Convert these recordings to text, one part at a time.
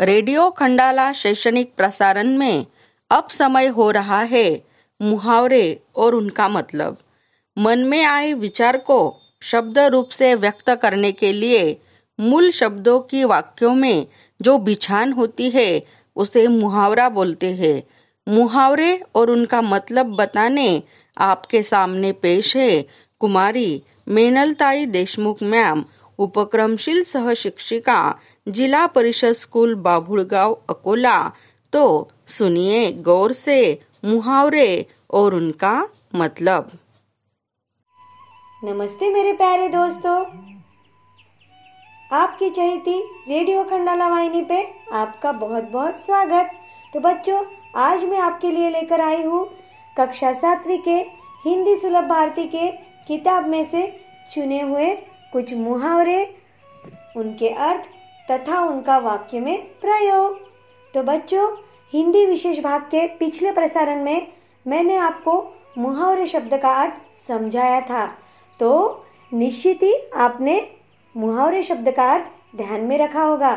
Radio Khandala शैक्षणिक प्रसारण में अब समय हो रहा है मुहावरे और उनका मतलब। मन में आए विचार को शब्द रूप से व्यक्त करने के लिए मूल शब्दों की वाक्यों में जो बिछान होती है, उसे मुहावरा बोलते हैं। मुहावरे और उनका मतलब बताने आपके सामने पेश है। कुमारी मेनलताई देशमुख मैम उपक्रमशील सह शिक्षिका जिला परिषद स्कूल बाभुड़गांव अकोला. तो सुनिए गौर से मुहावरे और उनका मतलब। नमस्ते मेरे प्यारे दोस्तों। आपकी चहेती रेडियो खंडाला वाहिनी पे आपका बहुत बहुत स्वागत। तो बच्चों, आज मैं आपके लिए लेकर आई हूँ कक्षा सातवीं के हिंदी सुलभ भारती के किताब में से चुने हुए कुछ मुहावरे, उनके अर्थ तथा उनका वाक्य में प्रयोग। तो बच्चों, हिंदी विशेष भाग के पिछले प्रसारण में मैंने आपको मुहावरे शब्द का अर्थ समझाया था। तो निश्चित ही आपने मुहावरे शब्द का अर्थ ध्यान में रखा होगा।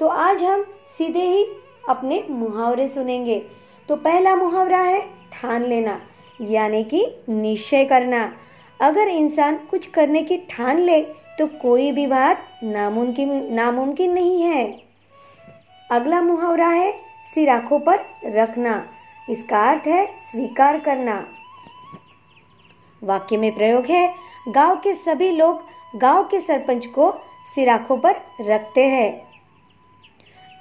तो आज हम सीधे ही अपने मुहावरे सुनेंगे। तो पहला मुहावरा है ठान लेना, यानी कि निश्चय करना। अगर इंसान कुछ करने की ठान ले तो कोई भी बात नामुमकिन नामुमकिन नहीं है। अगला मुहावरा है सिर आँखों पर रखना। इसका अर्थ है, स्वीकार करना। वाक्य में प्रयोग है, गाँव के सभी लोग गाँव के सरपंच को सिर आँखों पर रखते हैं।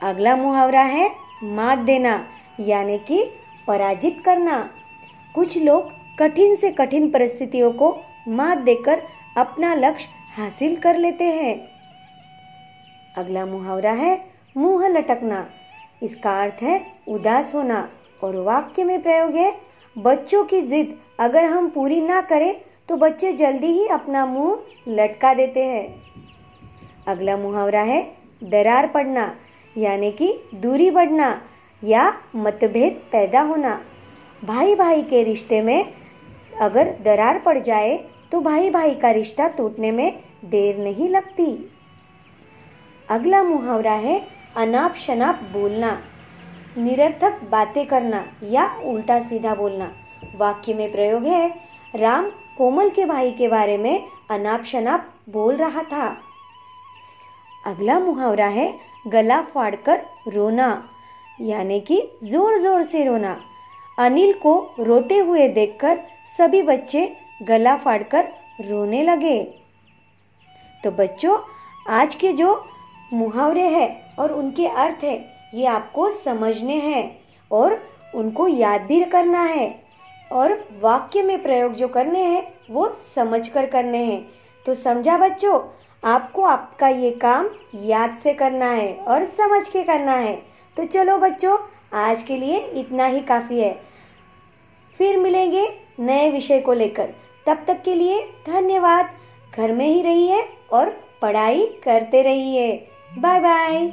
अगला मुहावरा है, मात देना, यानी कि पराजित करना। कुछ लोग कठिन से कठिन परिस्थितियों को मात देकर अपना लक्ष्य हासिल कर लेते हैं। अगला मुहावरा है, मुँह लटकना। इसका अर्थ है उदास होना, और वाक्य में प्रयोग है, बच्चों की जिद अगर हम पूरी ना करें तो बच्चे जल्दी ही अपना मुँह लटका देते हैं। अगला मुहावरा है, दरार पड़ना, यानी कि दूरी बढ़ना, या मतभेद पैदा होना। भाई भाई के रिश्ते में अगर दरार पड़ जाए तो भाई भाई का रिश्ता टूटने में देर नहीं लगती। अगला मुहावरा है अनाप शनाप बोलना। निरर्थक बातें करना या उल्टा सीधा बोलना। वाक्य में प्रयोग है, राम कोमल के भाई के बारे में अनाप शनाप बोल रहा था। अगला मुहावरा है, गला फाड़कर रोना, यानी कि ज़ोर ज़ोर से रोना। अनिल को रोते हुए देखकर सभी बच्चे गला फाड़कर रोने लगे। तो बच्चों, आज के जो मुहावरे हैं और उनके अर्थ है, ये आपको समझने हैं और उनको याद भी करना है और वाक्य में प्रयोग जो करने हैं, वो समझ कर करने हैं। तो समझा बच्चों, आपको आपका ये काम याद से करना है और समझ के करना है। तो चलो बच्चों, आज के लिए इतना ही काफ़ी है। फिर मिलेंगे नए विषय को लेकर। तब तक के लिए धन्यवाद। घर में ही रहिए और पढ़ाई करते रहिए। Bye bye.